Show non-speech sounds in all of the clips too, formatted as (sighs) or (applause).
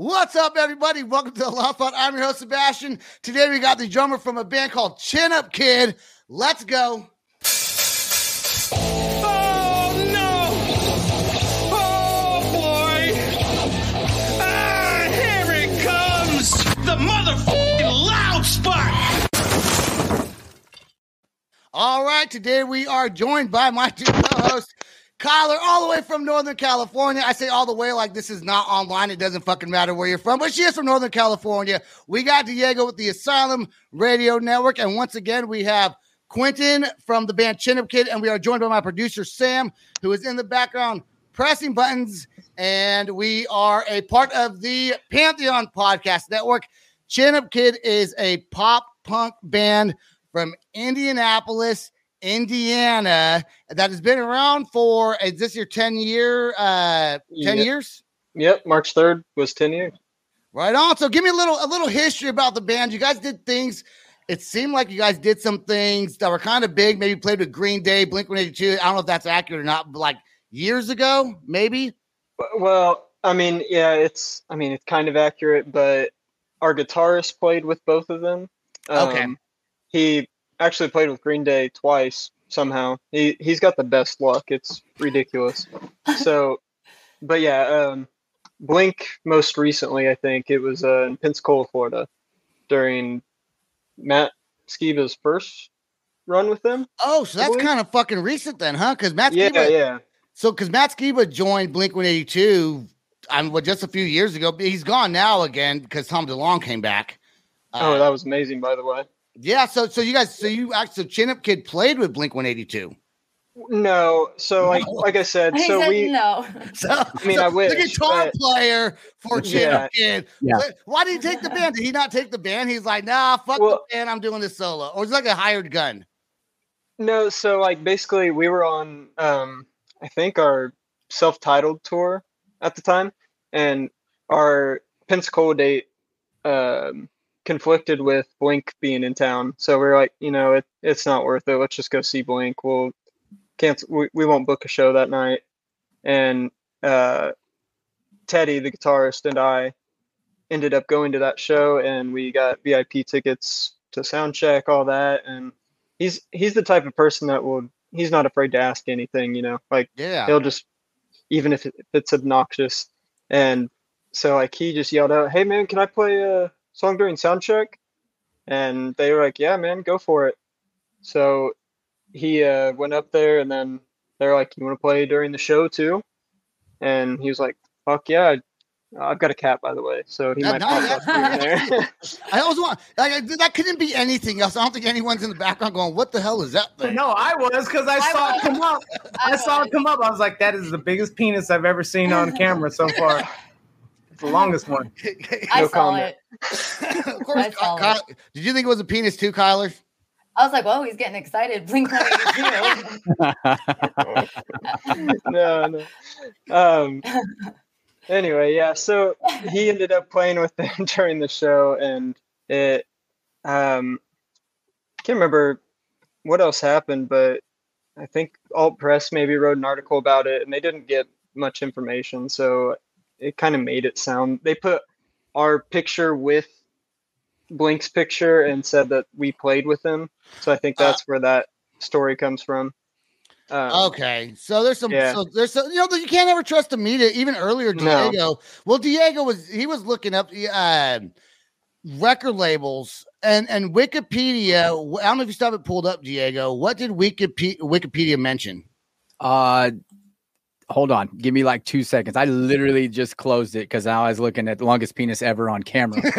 What's up, everybody? Welcome to the Loud Spot. I'm your host, Sebastian. Today we got the drummer from a band called Chin Up Kid. Let's go. Oh no! Oh boy! Ah, here it comes! The motherfucking loud spot! All right, today we are joined by my two co-hosts, Kyler, all the way from Northern California. I say all the way like this is not online. It doesn't fucking matter where you're from, but she is from Northern California. We got Diego with the Asylum Radio Network, and once again we have Quintin from the band Chin Up Kid, and we are joined by my producer Sam, who is in the background pressing buttons, and we are a part of the Pantheon Podcast Network. Chin Up Kid is a pop punk band from Indianapolis, Indiana, that has been around for is this your 10 year uh 10 Yeah. years? Yep, March 3rd was 10 years. Right on. So give me a little a little history about the band. You guys did things. It seemed like you guys did some things that were kind of big. Maybe played with Green Day, Blink 182. I don't know if that's accurate or not, but like years ago, maybe. Well, I mean, yeah, it's I mean, it's kind of accurate, but our guitarist played with both of them. Um, Okay. He actually played with Green Day twice somehow. He he's got the best luck. It's ridiculous. (laughs) so, but yeah, um Blink most recently, I think it was uh, in Pensacola, Florida during Matt Skiba's first run with them. Oh, so that's kind of fucking recent then, huh? Because Matt Yeah, Skiba, yeah. so because Matt Skiba joined Blink 182, I'm well, just a few years ago. He's gone now again because Tom DeLonge came back. Uh, Oh, that was amazing, by the way. Yeah, so so you guys, so you actually, so Chin Up Kid played with Blink 182. No, so like No. like I said, He so said we no. (laughs) So, I mean, so I wish, the guitar but- player for Chin Up Kid. Yeah. Why- Why did he take the band? Did he not take the band? He's like, nah, fuck Well- the band. I'm doing this solo. Or is it like a hired gun? no, so like basically we were on um I think our self-titled tour at the time and our Pensacola date um conflicted with Blink being in town. So we are like, you know, it it's not worth it. Let's just go see Blink. We'll cancel we, we won't book a show that night. And uh Teddy, the guitarist, and I ended up going to that show and we got VIP tickets to sound check, all that, and he's he's the type of person that will he's not afraid to ask anything, you know. Like Yeah. he'll just even if, it, if it's obnoxious. And so like he just yelled out, "Hey man, can I play a song during sound check?" And they were like, "Yeah, man, go for it." So he uh, went up there, and then they're like, "You want to play during the show too?" And he was like, "Fuck yeah!" I've got a cat, by the way, so he Yeah, might no, pop that's up here (laughs) there. I always want, like, that couldn't be anything else. I don't think anyone's in the background going, what the hell is that thing? No, I was because I, I saw was. it come up. I, saw it come up. I was like, that is the biggest penis I've ever seen on camera so far. It's the longest one. I No saw comment. it. Of course, I Ky- Ky- did you think it was a penis too, Kyler? I was like, "Whoa, he's getting excited." (laughs) Blink 182. (laughs) no, no. Um, anyway, yeah. So he ended up playing with them (laughs) during the show, and it. Um, can't remember what else happened, but I think Alt Press maybe wrote an article about it, and they didn't get much information, so it kind of made it sound. They put our picture with Blink's picture and said that we played with him, so I think Uh, that's where that story comes from. Um, Okay, so there's some, Yeah. so there's some, you know, you can't ever trust the media. Even earlier, No. Diego. Well, Diego was he was looking up uh, record labels and and Wikipedia. I don't know if you still have it pulled up, Diego. What did Wikipedia Wikipedia mention? Uh, hold on. Give me like two seconds. I literally just closed it because I was looking at the longest penis ever on camera. (laughs)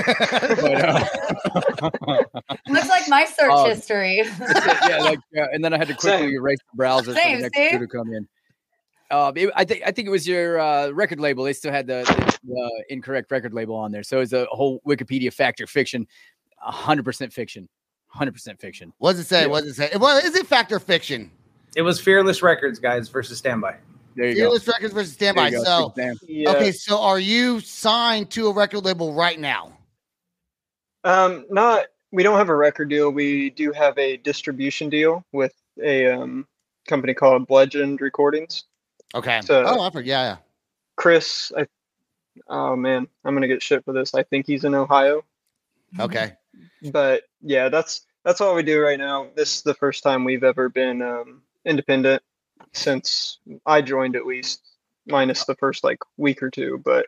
But, uh, (laughs) Looks like my search Oh. history. (laughs) yeah, like, uh, and then I had to quickly Same. erase the browser for the next see? to come in. Uh, it- I think I think it was your uh, record label. They still had the, the, the incorrect record label on there, so it's a whole Wikipedia fact or fiction. hundred percent fiction. Hundred percent fiction. what does it say? Yeah. What does it say? Well, is it fact or fiction? It was Fearless Records, guys, versus Standby. There you Fearless Records versus Standby. So, Yeah. okay, so are you signed to a record label right now? Um, not we don't have a record deal. We do have a distribution deal with a um, company called Legend Recordings. Okay. So- oh, I forgot. Yeah, Chris, I oh man, I'm gonna get shit for this. I think he's in Ohio, Okay. but yeah, that's that's all we do right now. This is the first time we've ever been um, independent since I joined, at least, minus the first like week or two. But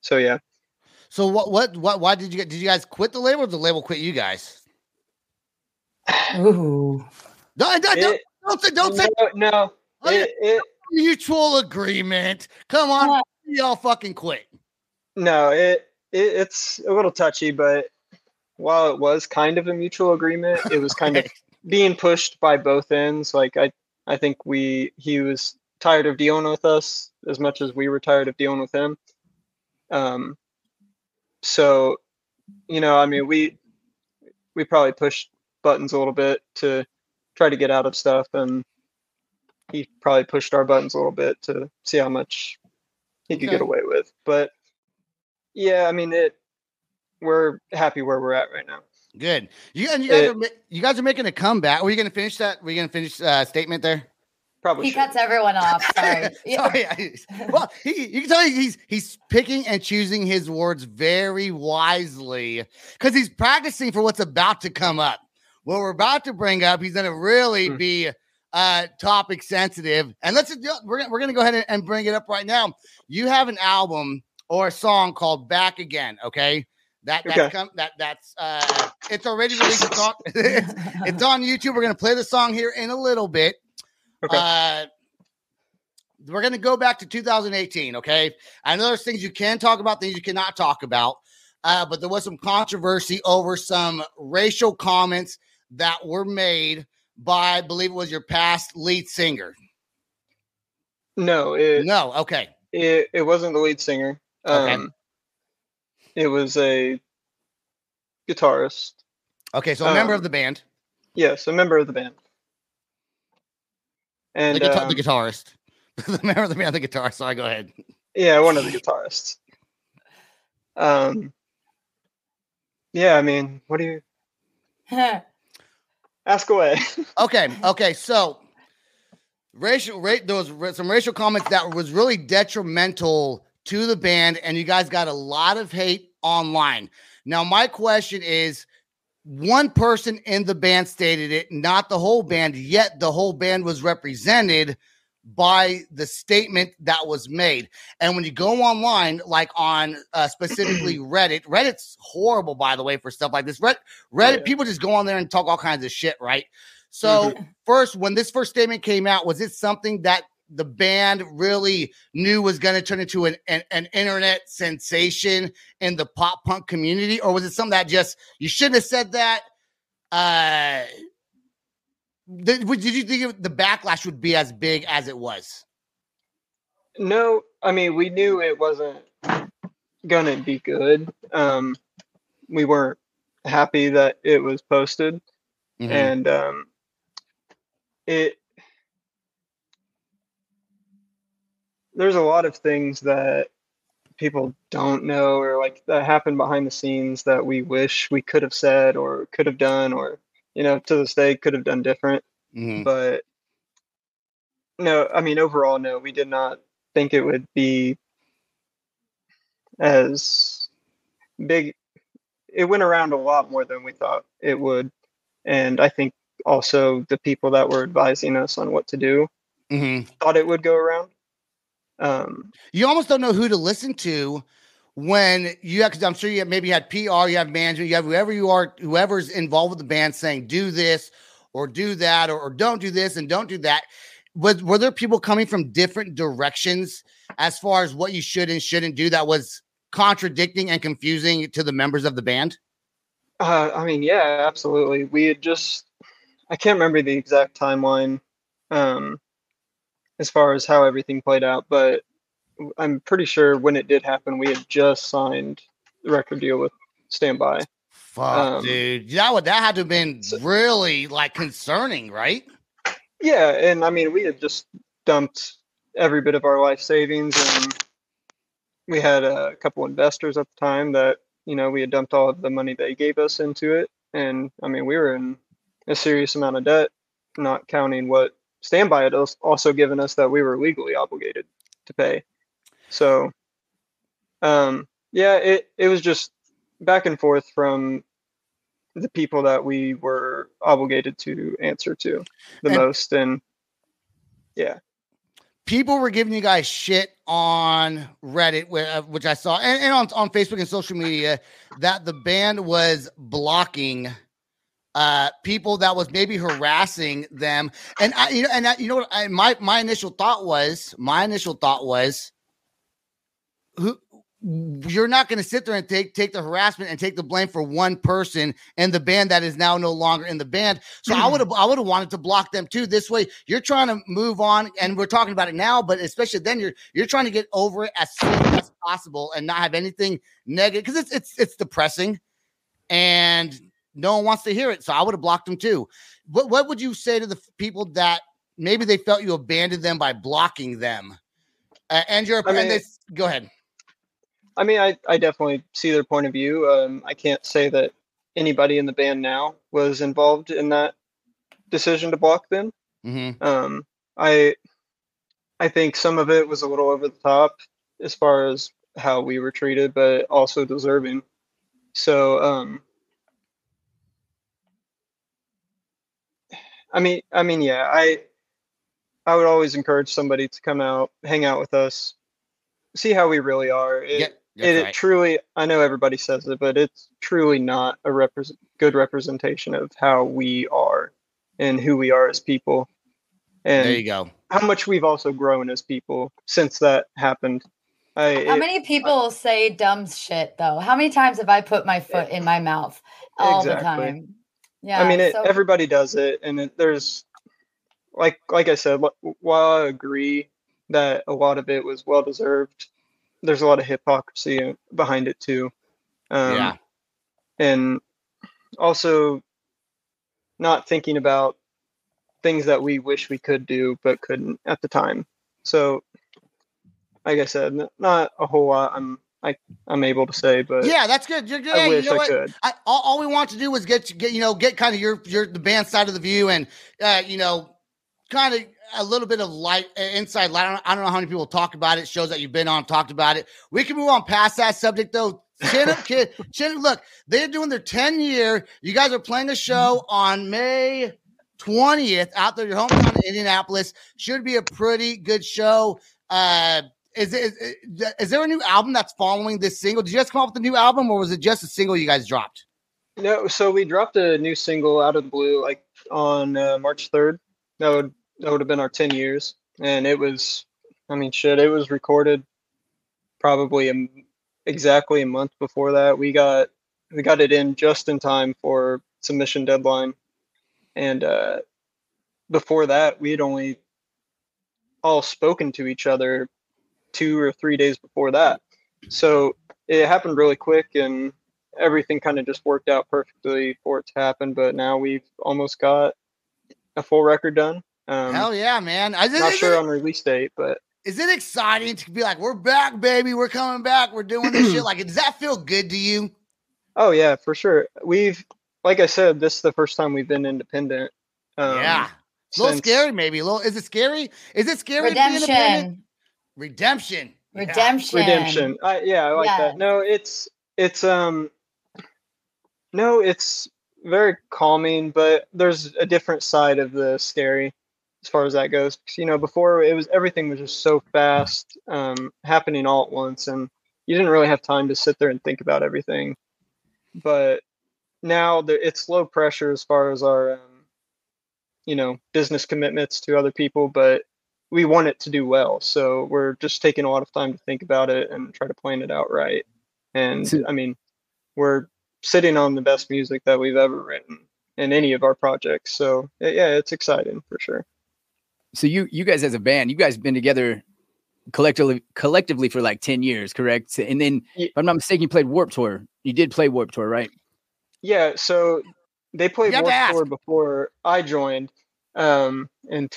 so yeah, So what what what why did you get did you guys quit the label or did the label quit you guys? Ooh. No, don't, don't, It- don't say don't say no, no, Oh, it, it, mutual agreement. Come on, Uh, y'all fucking quit. no, it, it it's a little touchy, but while it was kind of a mutual agreement, it was kind of being pushed by both ends. Like I, I think we he was tired of dealing with us as much as we were tired of dealing with him. Um, so, you know, I mean, we we probably pushed buttons a little bit to try to get out of stuff, and he probably pushed our buttons a little bit to see how much he could Okay. get away with. But yeah, I mean, it. We're happy where we're at right now. Good. You and you guys It- are you guys are making a comeback. Were you gonna finish that? Were you gonna finish uh statement there? Probably He should. cuts everyone off. (laughs) Sorry. Yeah. Sorry. I- (laughs) well, he, you can tell he's he's picking and choosing his words very wisely because he's practicing for what's about to come up. What we're about to bring up, he's gonna really Hmm. be uh topic sensitive. And let's just- we're we're gonna go ahead and, and bring it up right now. You have an album or a song called Back Again. Okay. That that's Okay. come that that's uh it's already released. It's on, (laughs) it's, it's on YouTube. We're gonna play the song here in a little bit. Okay. Uh, we're going to go back to 2018. Okay. I know there's things you can talk about, things you cannot talk about. Uh, but there was some controversy over some racial comments that were made by, I believe it was your past lead singer. no, it, No. Okay. it it wasn't the lead singer. Okay. Um, It was a guitarist. Okay. So a member Um, of the band, Yes, a member of the band. And the, guitar- um, the guitarist, (laughs) the member of the band, the guitarist. Sorry. Go ahead. yeah, one of the guitarists. Um, yeah, I mean, what do you (laughs) ask away? (laughs) Okay, okay. So racial ra- there was ra- some racial comments that was really detrimental to the band, and you guys got a lot of hate online. Now, my question is one person in the band stated it, not the whole band, yet the whole band was represented by the statement that was made. And when you go online, like on uh, specifically (clears throat) Reddit, Reddit's horrible, by the way, for stuff like this. Red, Reddit, yeah. people just go on there and talk all kinds of shit, right? So, first, when this first statement came out, was it something that the band really knew was going to turn into an, an, an internet sensation in the pop punk community? Or was it something that just, you shouldn't have said that? Uh, did, did you think the backlash would be as big as it was? no, I mean, we knew it wasn't gonna be good. Um, we weren't happy that it was posted, Mhm. and um, it there's a lot of things that people don't know or like that happen behind the scenes that we wish we could have said or could have done or you know to this day could have done different Mhm. but no i mean overall no we did not think it would be as big it went around a lot more than we thought it would and i think also the people that were advising us on what to do Mhm. thought it would go around um You almost don't know who to listen to when you have, because I'm sure you have, maybe had PR, you have management, you have whoever you are, whoever's involved with the band saying, do this or do that, or, or don't do this and don't do that. Was, were there people coming from different directions as far as what you should and shouldn't do that was contradicting and confusing to the members of the band? Uh, I mean, yeah, absolutely. We had just, I can't remember the exact timeline um, as far as how everything played out, but I'm pretty sure when it did happen, we had just signed the record deal with Standby. Fuck, Um, dude. That would that had to have been really like concerning, right? Yeah, and I mean, we had just dumped every bit of our life savings, and we had a couple investors at the time that, you know, we had dumped all of the money they gave us into it. And I mean, we were in a serious amount of debt, not counting what Standby had als- also given us that we were legally obligated to pay. So, Um, yeah, it it was just back and forth from the people that we were obligated to answer to the And- most, and yeah, people were giving you guys shit on Reddit, uh, which I saw, and, and on, on Facebook and social media, that the band was blocking uh, people that was maybe harassing them. And I, you know, and I, you know what? I, my my initial thought was, my initial thought was, who you're not going to sit there and take take the harassment and take the blame for one person and the band that is now no longer in the band. So I would have I would have wanted to block them too. This way, you're trying to move on, and we're talking about it now, but especially then you're you're trying to get over it as soon as possible and not have anything negative because it's it's it's depressing, and no one wants to hear it. So I would have blocked them too. What what would you say to the people that maybe they felt you abandoned them by blocking them? Uh, and you're I and mean- they, go ahead. I mean, I, I definitely see their point of view. Um, I can't say that anybody in the band now was involved in that decision to block them. Mm-hmm. Um, I I think some of it was a little over the top as far as how we were treated, but also deserving. So, um, I mean, I mean, yeah, I I would always encourage somebody to come out, hang out with us, see how we really are. It, Yeah, that's it, right. truly, I know everybody says it, but it's truly not a represent, good representation of how we are and who we are as people, And there you go. how much we've also grown as people since that happened. I, How it- many people say dumb shit though? How many times have I put my foot in my mouth all the time? Yeah. I mean, it, so- everybody does it, and it, there's, like, like I said, while I agree that a lot of it was well deserved, there's a lot of hypocrisy behind it too. Um, yeah. and also not thinking about things that we wish we could do but couldn't at the time. So, like I said, not a whole lot. I'm I I'm able to say, but Yeah, that's good. You're good. I wish you know I what? could. I, all, all we want to do was get get you know get kind of your your the band side of the view and uh, you know kind of a little bit of light uh, inside light. I don't, I don't know how many people talk about it. Shows that you've been on talked about it. We can move on past that subject though. Chin up, kid. (laughs) Chin. Look, they're doing their ten year. You guys are playing a show on May. 20th out there, your hometown in Indianapolis should be a pretty good show. Uh, is, is, is, there a new album that's following this single? Did you guys come up with a new album or was it just a single you guys dropped? No, so we dropped a new single out of the blue like on uh, March 3rd. That would that would have been our 10 years and it was I mean shit, it was recorded probably a exactly a month before that. We got we got it in just in time for submission deadline. And uh before that, we had only all spoken to each other 2 or 3 days before that. So it happened really quick and everything kind of just worked out perfectly for it to happen. But now we've almost got a full record done. Um, Hell yeah, man. I, is, not sure it, on release date, but is it exciting to be like, we're back, baby. We're coming back. We're doing this shit. (clears throat) Like, does that feel good to you? oh yeah, for sure. We've, like I said, this is the first time we've been independent. Um, yeah. A little since- scary, maybe. A little. Is it scary? Is it scary? to be independent? Redemption. Redemption. Yeah. Redemption. Redemption. I, yeah, I like Yeah. that. No, it's it's um, no, it's very calming, but there's a different side of the scary as far as that goes. 'Cause, you know, before it was everything was just so fast, um, happening all at once, and you didn't really have time to sit there and think about everything. But now there, it's low pressure as far as our, um, you know, business commitments to other people, but we want it to do well. So we're just taking a lot of time to think about it and try to plan it out right. And I mean, we're sitting on the best music that we've ever written in any of our projects. So yeah, it's exciting for sure. So you you guys as a band, you guys been together collectively collectively for like 10 years, correct? And then if I'm not mistaken, you played Warped Tour. You did play Warped Tour, right? Yeah. So they played You have to Warped ask. Tour before I joined um, in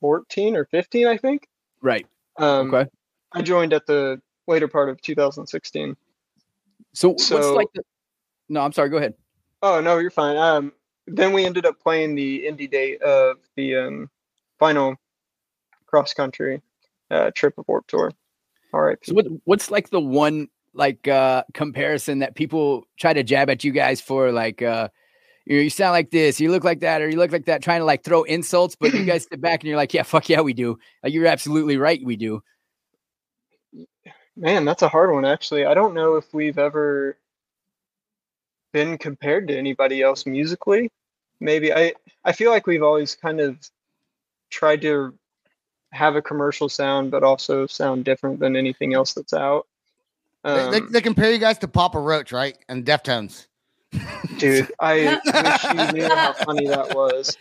2014 or 15, I think. Right. Um, Okay. I joined at the later part of 2016. So, what's So- like the No, I'm sorry, go ahead. Oh no, you're fine. Um, then we ended up playing the indie date of the um, final cross country uh, trip of Warped Tour All right. So what what's like the one like uh comparison that people try to jab at you guys for like uh you, know, you sound like this, you look like that, or you look like that, trying to like throw insults, but you guys (clears throat) sit back and you're like, yeah, fuck yeah, we do. Like you're absolutely right, we do. Man, that's a hard one actually. I don't know if we've ever been compared to anybody else musically. Maybe I I feel like we've always kind of tried to have a commercial sound but also sound different than anything else that's out. They, they, Um, they compare you guys to Papa Roach, right? And Deftones. Dude, I (laughs) wish you knew how funny that was.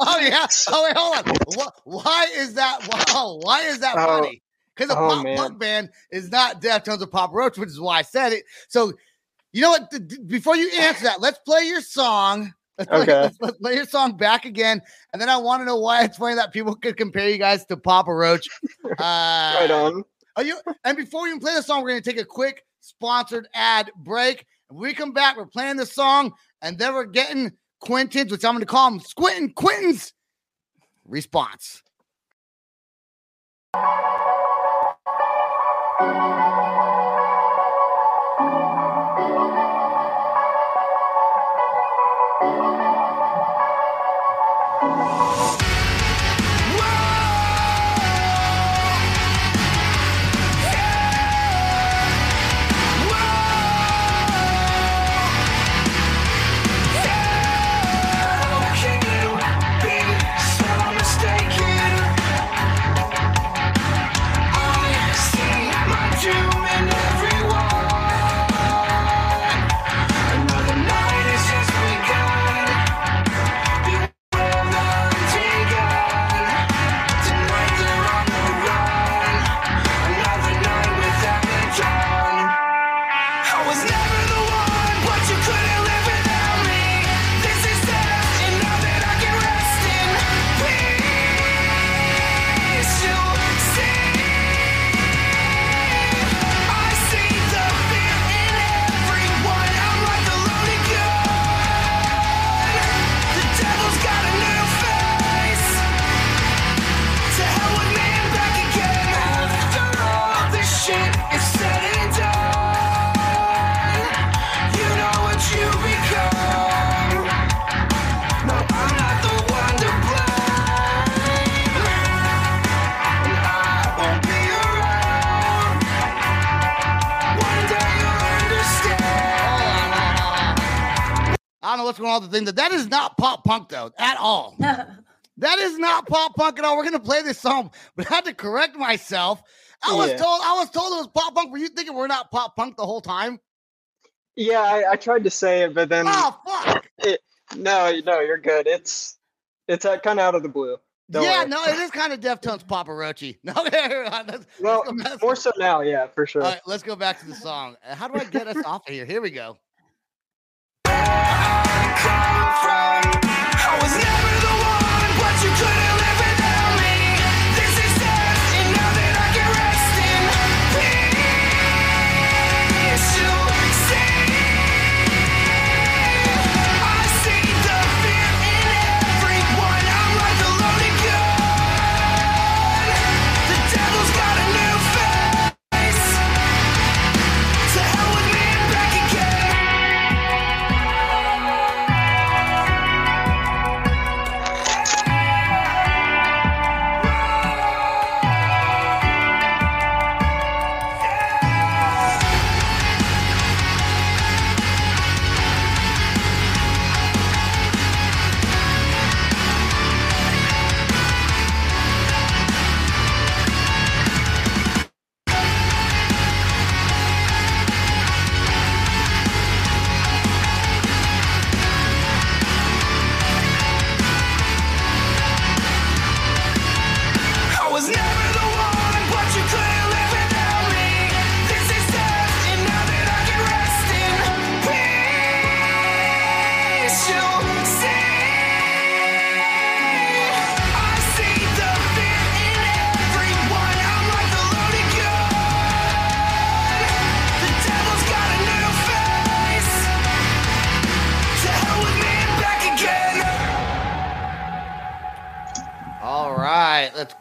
Oh yeah. Oh wait, hold on. Why, why is that? Wow. Why is that Oh. funny? Because a Oh, pop man. punk band is not Deftones or Papa Roach, which is why I said it. So, you know what? Th- th- Before you answer that, let's play your song. Let's play, Okay. let's, let's play your song back again, and then I want to know why it's funny that people could compare you guys to Papa Roach. (laughs) Uh, Right on. Are you? And before you even play the song, we're going to take a quick sponsored ad break. When we come back, we're playing the song, and then we're getting Quintin's, which I'm going to call him Squintin Quintin's response. I don't know what's going on with the thing. That that is not pop punk though, at all. (laughs) That is not pop punk at all. We're gonna play this song, but I had to correct myself. I was told I was told it was pop punk. Were you thinking we're not pop punk the whole time? Yeah, I, I tried to say it, but then Oh fuck! no, no, you're good. It's it's uh, kind of out of the blue. Don't yeah, worry. no, it is kind of Deftones Papa Roachy. (laughs) No, (laughs) let's, Well, let's go more so now, yeah, for sure. All right, let's go back to the song. Uh, How do I get us off of here? Here we go.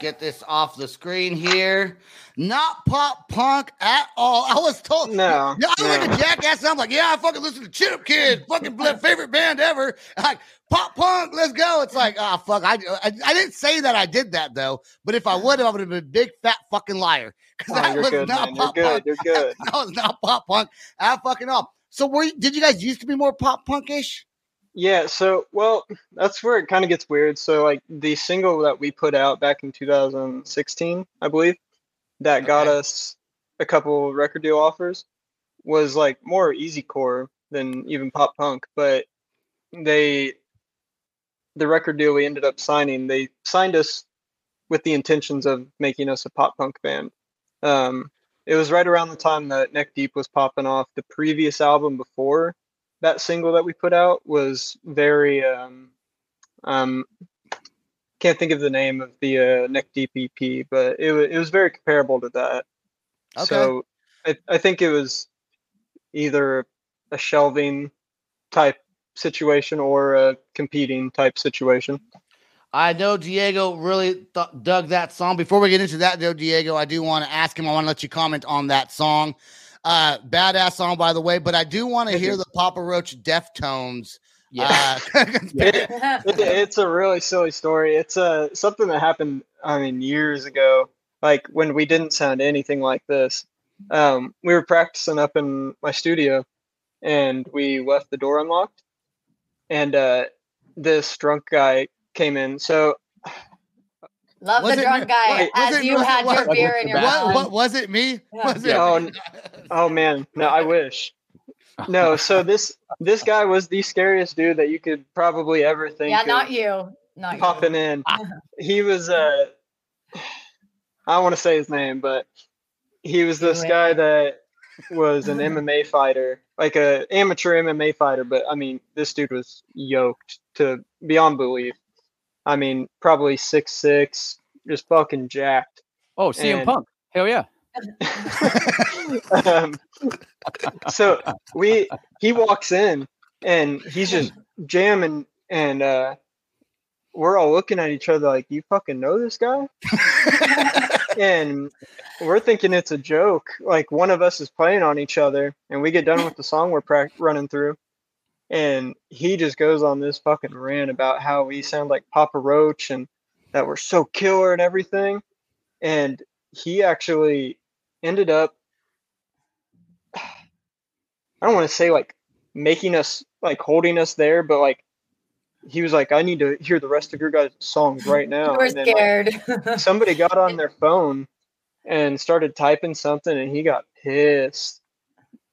Get this off the screen here. Not pop punk at all. I was told. No, Yeah, I was like a jackass. I'm like, yeah, I fucking listen to Chip Kid, fucking favorite band ever. Like pop punk, let's go. It's like, ah, fuck. I, I I didn't say that I did that though, but if I would have, I would have been a big fat fucking liar because Oh, that you're was good, not man. You're pop good. punk. You're good. (laughs) That was not pop punk at fucking all. So were you, did you guys used to be more pop punkish? Yeah, so well, that's where it kind of gets weird. So like the single that we put out back in 2016, I believe, that got us a couple record deal offers was like more easycore than even pop punk, but they the record deal we ended up signing, they signed us with the intentions of making us a pop punk band. Um, it was right around the time that Neck Deep was popping off. The previous album before that single that we put out was very um um can't think of the name of the uh, Neck Deep EP, but it was it was very comparable to that. Okay. So I I think it was either a shelving type situation or a competing type situation. I know Diego really th- dug that song. Before we get into that, though, Diego, I do want to ask him. I want to let you comment on that song. Uh, badass song, by the way. But I do want to hear the Papa Roach Deftones. Yeah. Uh, (laughs) (laughs) It- it, it's a really silly story. It's uh, something that happened, I mean, years ago, like when we didn't sound anything like this. Um, we were practicing up in my studio and we left the door unlocked. And uh, this drunk guy came in. So, Love Was the drunk me- guy wait, as it- you was it- had was- your beer in your what- what, mouth. what was it? Me? Yeah. Was it? Oh, n- oh man, no, I wish. No, so this this guy was the scariest dude that you could probably ever think Yeah, of. not you. Not you. popping in. He was uh I don't want to say his name, but he was this Do guy that was an (laughs) MMA fighter, like a amateur MMA fighter, but I mean, this dude was yoked to beyond belief. I mean, probably six six, just fucking jacked. oh, CM and- Punk. Hell yeah. (laughs) um, so we he walks in and he's just jamming and uh we're all looking at each other like you fucking know this guy (laughs) and we're thinking it's a joke like one of us is playing on each other and we get done with the song we're prac- running through and he just goes on this fucking rant about how we sound like papa roach and that we're so killer and everything and he actually ended up (sighs) I don't want to say like making us like holding us there, but like he was like, I need to hear the rest of your guys' songs right (laughs) now. we're And then, like, scared. (laughs) somebody got on their phone and started typing something and he got pissed.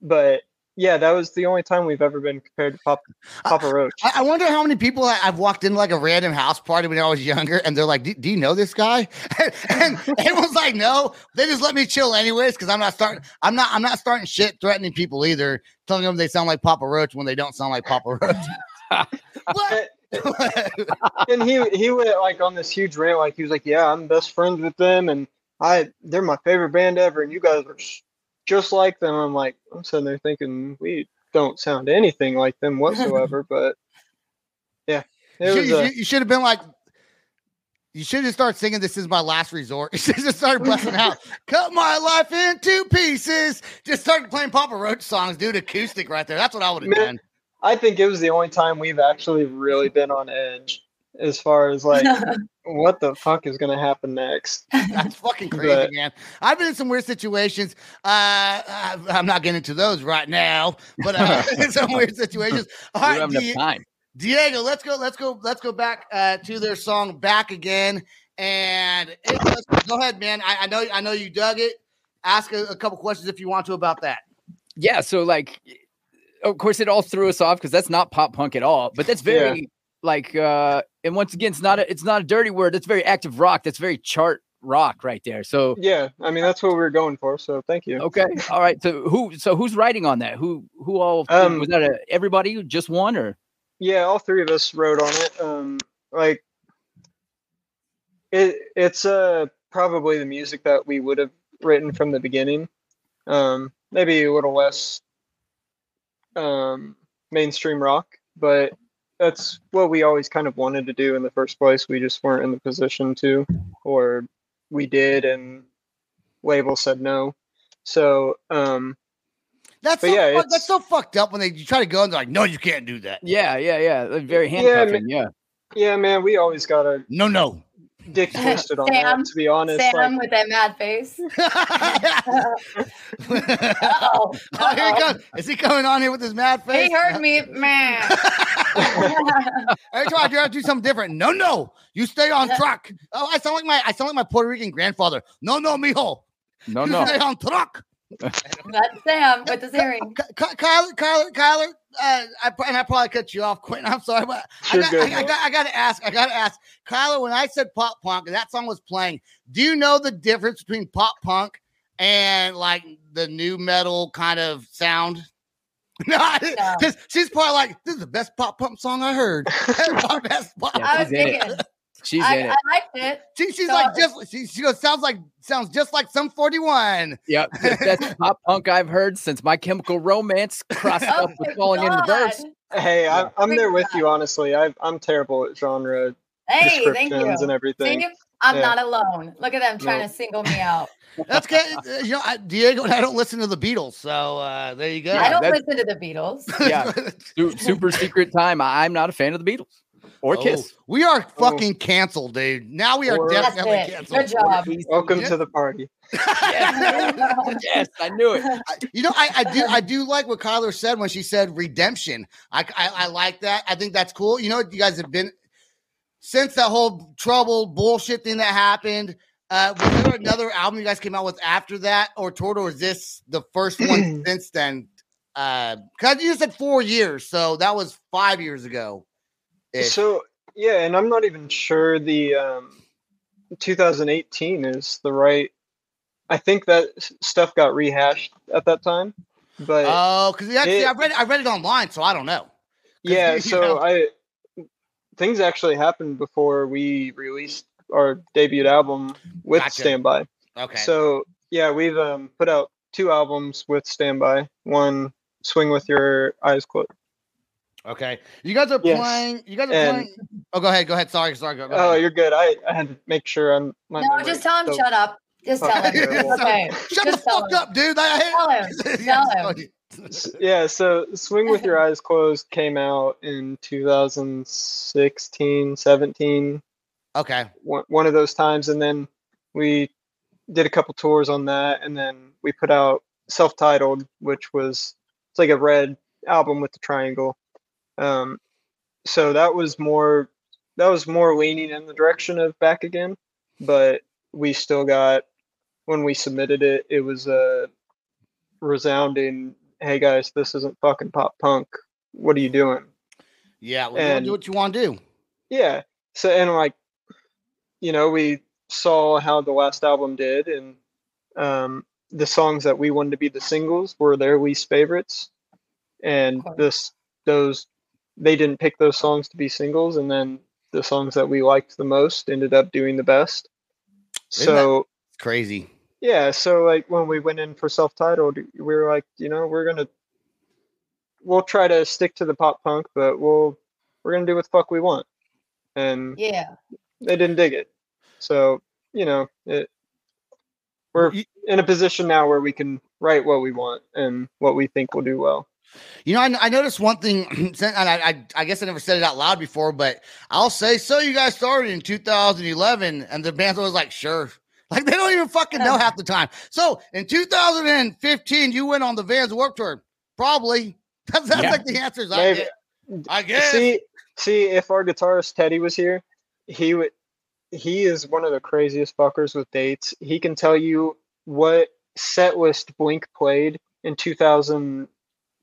But yeah, that was the only time we've ever been compared to Papa, Papa Roach. I I wonder how many people I- I've walked into like a random house party when I was younger, and they're like, "Do do you know this guy?" (laughs) and (laughs) everyone's like, "No." They just let me chill anyways because I'm not starting. I'm not. I'm not starting shit threatening people either, telling them they sound like Papa Roach when they don't sound like Papa Roach. (laughs) what? and he he went like on this huge rant, like he was like, "Yeah, I'm best friends with them, and I they're my favorite band ever, and you guys are just like them." I'm like, I'm sitting there thinking we don't sound anything like them whatsoever, (laughs) but yeah, you, was. you- you should have been like. You should have started singing "This Is My Last Resort." (laughs) You should have just started busting out, (laughs) "Cut my life into pieces." Just started playing Papa Roach songs, dude. Acoustic right there. That's what I would have done. I think it was the only time we've actually really been on edge as far as like (laughs) what the fuck is gonna happen next. That's fucking (laughs) crazy, But- man. I've been in some weird situations. Uh, I- I'm not getting into those right now, but uh, in (laughs) some weird situations. All We have Di- time. Diego, let's go. Let's go. Let's go back uh, to their song "Back Again." And it was, go ahead, man. I, I know. I know you dug it. Ask a, a couple questions if you want to about that. Yeah. So like, of course, it all threw us off because that's not pop punk at all. But that's Yeah. very like, uh, and once again, it's not a, it's not a dirty word. That's very active rock. That's very chart rock right there. So Yeah, I mean that's what we were going for. So thank you. okay, all right. So who so who's writing on that? Who who all Um, was that? A, everybody just one or Yeah, all three of us wrote on it. Um, like it, it's uh probably the music that we would have written from the beginning. Um, maybe a little less um mainstream rock, but that's what we always kind of wanted to do in the first place. We just weren't in the position to, or we did, and label said no. So, um, That's so, yeah, fuck- that's so fucked up when they you try to go and they're like, no, you can't do that. Yeah, yeah, yeah. Very Yeah, handcuffing. Yeah. yeah, man, we always got our No, no. Dick (laughs) twisted on Sam- that. To be honest, Sam like, with that mad face. (laughs) oh, Uh-oh. here he Uh-oh. Is he coming on here with his mad face? He heard me, man. (laughs) Every time I try to do something different, no, no, you stay on track. Oh, I sound like my I sound like my Puerto Rican grandfather. No, no, mijo, No, you no. stay on track. That's Sam with his hearing. Ky- Ky- Kyler, Kyler, Kyler, uh, I, and I probably cut you off, Quintin. (laughs) I'm sorry, but I got, good, I, I got, I got to ask, I got to ask, Kyler. When I said pop punk and that song was playing, do you know the difference between pop punk and like the nu metal kind of sound? (laughs) No, No. because she's probably like, "This is the best pop punk song I heard." (laughs) best pop. Yeah, I was she's in it. thinking. She's I, in it. I liked it. She, she's So- like just she, she goes sounds like sounds just like Sum 41. Yep. That's (laughs) pop punk I've heard since My Chemical Romance crossed Oh up with my falling in God. reverse. hey, I'm, I'm there with you. Honestly, I, I'm terrible at genre Hey, thank descriptions you. and everything. See, I'm Yeah. not alone. Look at them trying No. to single me out. (laughs) That's good. Uh, you know, I, Diego and I don't listen to the Beatles, so uh, there you go. I don't listen to the Beatles. Yeah. (laughs) Super secret time. I'm not a fan of the Beatles or Oh, we are fucking canceled, dude. Now we are Or- definitely canceled. Good job. Welcome Yeah. to the party. (laughs) yes, I knew it. I- you know, I, I do I do like what Kyler said when she said redemption. I, I I like that. I think that's cool. You know, you guys have been since that whole trouble bullshit thing that happened. Uh, was there another album you guys came out with after that, or toured, or is this the first one (clears throat) since then? Uh, because you said four years, so that was five years ago. Ish. So yeah, and I'm not even sure the um, 2018 is the right. I think that stuff got rehashed at that time, but Oh, because actually, it- I read it, I read it online, so I don't know. (laughs) yeah. So know- I things actually happened before we released our debut album with Gotcha. Standby. Okay. So yeah, we've um, put out two albums with Standby. One, Swing with Your Eyes Closed. Okay. You guys are Yes. playing. You guys are And- playing. Oh, go ahead. Go ahead. Sorry. Sorry. Go, go Oh, ahead. you're good. I, I had to make sure I'm. My No, just tell him so- shut up. Just tell him. (laughs) Okay. (laughs) Shut the Just tell fuck him. up, dude. I Tell him. (laughs) Yeah, Tell him. Yeah so swing with your eyes closed came out in 2016 17 Okay. one, one of those times and then we did a couple tours on that and then we put out self-titled which was it's like a red album with the triangle um so that was more that was more leaning in the direction of back again but we still got when we submitted it it was a resounding hey guys this isn't fucking pop punk what are you doing Yeah. Well, And- do what you want to do. yeah so and like you know we saw how the last album did and um the songs that we wanted to be the singles were their least favorites and this those they didn't pick those songs to be singles and then the songs that we liked the most ended up doing the best Isn't so crazy. yeah so like when we went in for self-titled we were like you know we're gonna we'll try to stick to the pop punk but we'll we're gonna do what the fuck we want and Yeah. they didn't dig it so you know it we're You- in a position now where we can write what we want and what we think will do well You know, I, I noticed one thing, (clears throat) and I, I, I guess I never said it out loud before, but I'll say, so you guys started in 2011, and the band's was like, sure. (laughs) Like they don't even fucking know oh. half the time. So in 2015, you went on the Vans Warped Tour. Probably. (laughs) That's, that's Yeah. like the answers I Maybe. get. I guess. see see if our guitarist teddy was here he would he is one of the craziest fuckers with dates he can tell you what set list blink played in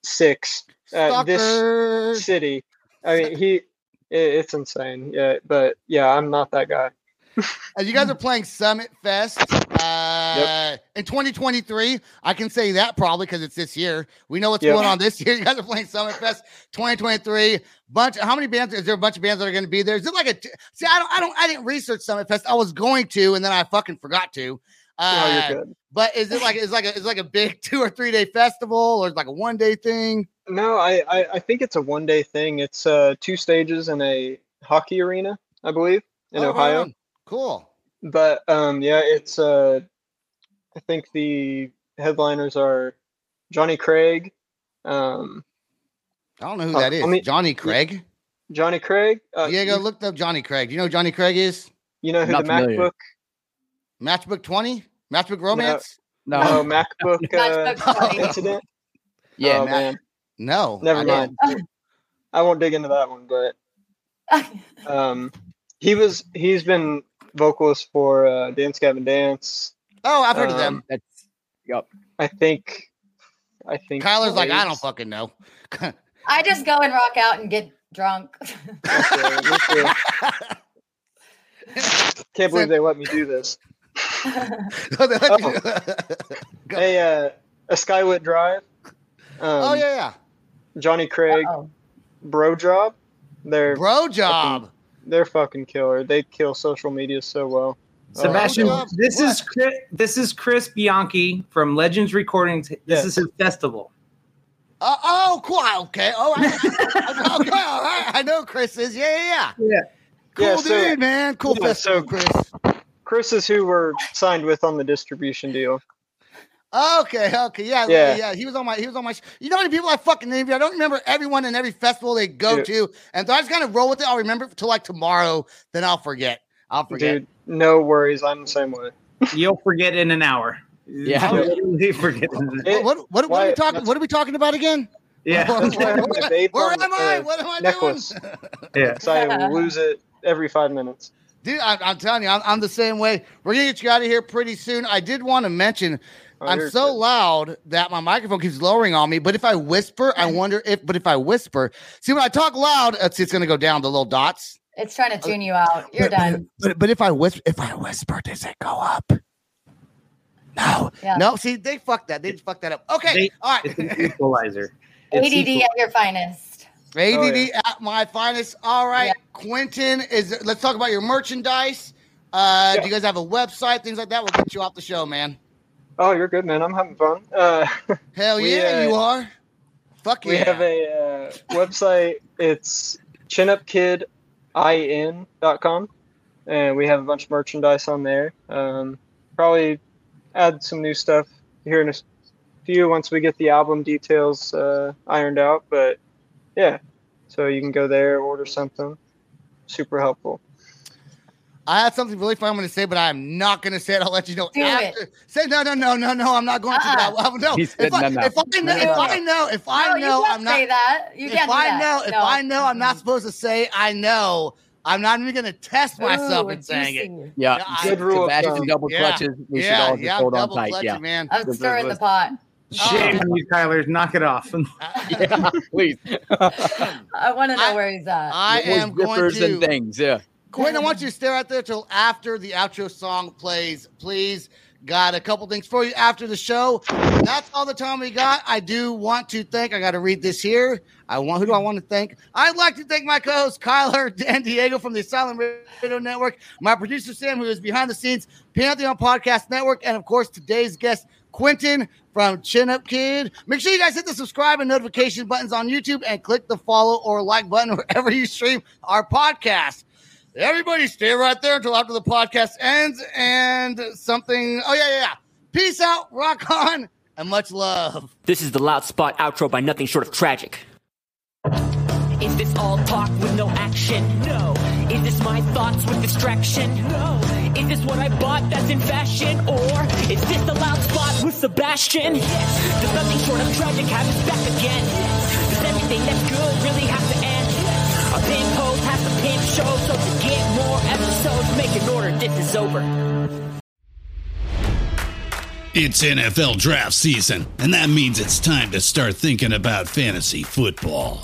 2006 at this city i mean he it, it's insane yeah but yeah i'm not that guy (laughs) you guys are playing Summit Fest uh, in 2023. I can say that probably because it's this year. We know what's Yep. going on this year. (laughs) You guys are playing Summit Fest 2023. Bunch. How many bands? Is there a bunch of bands that are going to be there? Is it like a? See, I don't. I don't. I didn't research Summit Fest. I was going to, and then I fucking forgot to. No, Uh, you're good. but is it like it's like a it's like a big (laughs) two or three day festival or it's like a one day thing? No, I, I, I think it's a one day thing. It's uh, two stages in a hockey arena, I believe, in Oh, Ohio. on. Cool. But um, yeah, it's uh, I think the headliners are Johnny Craig, um, I don't know who Oh, that is. let me- Johnny Craig. Johnny Craig. Uh, Diego you, looked up Johnny Craig. Do you know who Johnny Craig is? you know who Not the familiar. MacBook? Matchbook 20? Matchbook Romance? No, No, (laughs) MacBook uh, MacBook incident. (laughs) yeah, oh, Mac- man, No. never I mind. didn't. (laughs) I won't dig into that one, but um, he was he's been vocalist for uh, Dance Gavin Dance. Oh, I've heard of Um, them. that's yep. I think. I think Kyler's like, I don't fucking know. I just go and rock out and get drunk. Okay, me too. Can't believe they let me do this. (laughs) (laughs) Go. Hey, uh, a Skylit Drive. Um, oh yeah, yeah. Jonny Craig, oh Bro Job. They're Bro job. they're fucking killer. They kill social media so well. Sebastian, Oh, this what? is Chris, this is Chris Bianchi from Legends Recordings. This Yes. is his festival. Uh, oh, cool. Okay. Oh, I, I- okay. All right. I know Chris is. Yeah, yeah, yeah. Yeah. Cool Yeah, so- dude, man. Cool yeah, festival, so- Chris. Chris is who we're signed with on the distribution deal. Okay, okay, yeah, yeah, Yeah. yeah. He was on my, he was on my. sh- You know how many people I fucking named? I don't remember everyone in every festival they go Dude. to, and so I just kind of roll with it. I'll remember till like tomorrow, then I'll forget. I'll forget. Dude, no worries. I'm the same way. (laughs) You'll forget in an hour. Yeah. (laughs) You'll literally forget. in an- It- what, what, what, are why- we talking? What are we talking about again? (laughs) Yeah. That's why I have my vape Where am I? What am I necklace. doing? Yeah. So I lose it every five minutes. Dude, I, I'm telling you, I'm, I'm the same way. We're gonna get you out of here pretty soon. I did want to mention Oh, I'm so good. loud that my microphone keeps lowering on me. But if I whisper, I (clears throat) wonder if. But if I whisper, see when I talk loud, it's, it's gonna go down the little dots. it's trying to uh, tune you out. You're But- done. But but if I whisper, if I whisper, does it go up? No, Yeah. no. See, they fucked that. They fucked that up. Okay, They- all It's an equalizer. (laughs) It's ADD equal- at your finest. ADD Oh, yeah. at my finest. All right, Yeah. Quintin is. Let's talk about your merchandise. Uh, Yeah. Do you guys have a website, things like that? We'll get you off the show, man. Oh, you're good, man. I'm having fun. Uh, (laughs) Hell We, yeah, uh, you are. Fuck you. we yeah. have a uh, website. It's chinupkidin.com, and we have a bunch of merchandise on there. Um, probably add some new stuff here in a few once we get the album details uh, ironed out. But yeah, so you can go there, order something. Super helpful. I had something really fun I'm going to say, but I'm not going to say it. I'll let you know Do after. Say no, no, no, no, no. I'm not going to. Uh-uh. That. No, He if I, no, no. if I know, if I know, if I know, you can't I'm not. say that. You if can't do I that. know, if No. I know, I'm not supposed to say I know. I'm not even going to test myself Ooh, in saying it. Yeah, Yeah, Good rule of Sebastian's thumb. double Yeah. clutches. We should all just yeah, hold on double tight. clutching, Yeah, man. I'm stirring the pot. Shame on oh. you, Kyler. Knock it off. (laughs) yeah, please. I want to know I- where he's at. I Boys, am going to. and things. Yeah. Quinn, I want you to stay out there till after the outro song plays, please. Got a couple things for you after the show. That's all the time we got. I do want to thank. I got to read this here. I want. Who do I want to thank? I'd like to thank my co-host Kyler (laughs) and Diego from the Asylum Radio Network, my producer Sam, who is behind the scenes, Pantheon Podcast Network, and of course today's guest Quintin from Chin Up Kid. Make sure you guys hit the subscribe and notification buttons on YouTube and click the follow or like button (laughs) wherever you stream our podcast. Everybody stay right there until after the podcast ends and something. Oh, yeah, yeah, yeah. Peace out, rock on, and much love. This is the Loud Spot outro by nothing short of tragic. Is this all talk with no action? This my thoughts with distraction? No. Is this what I bought that's in fashion? Or is this the Loud Spot with Sebastian? Yes. Does nothing short of tragic have back again? Yes. Does everything that's good really have to end? Show, so to get more episodes, make an order, this is over. It's NFL draft season, and that means it's time to start thinking about fantasy football.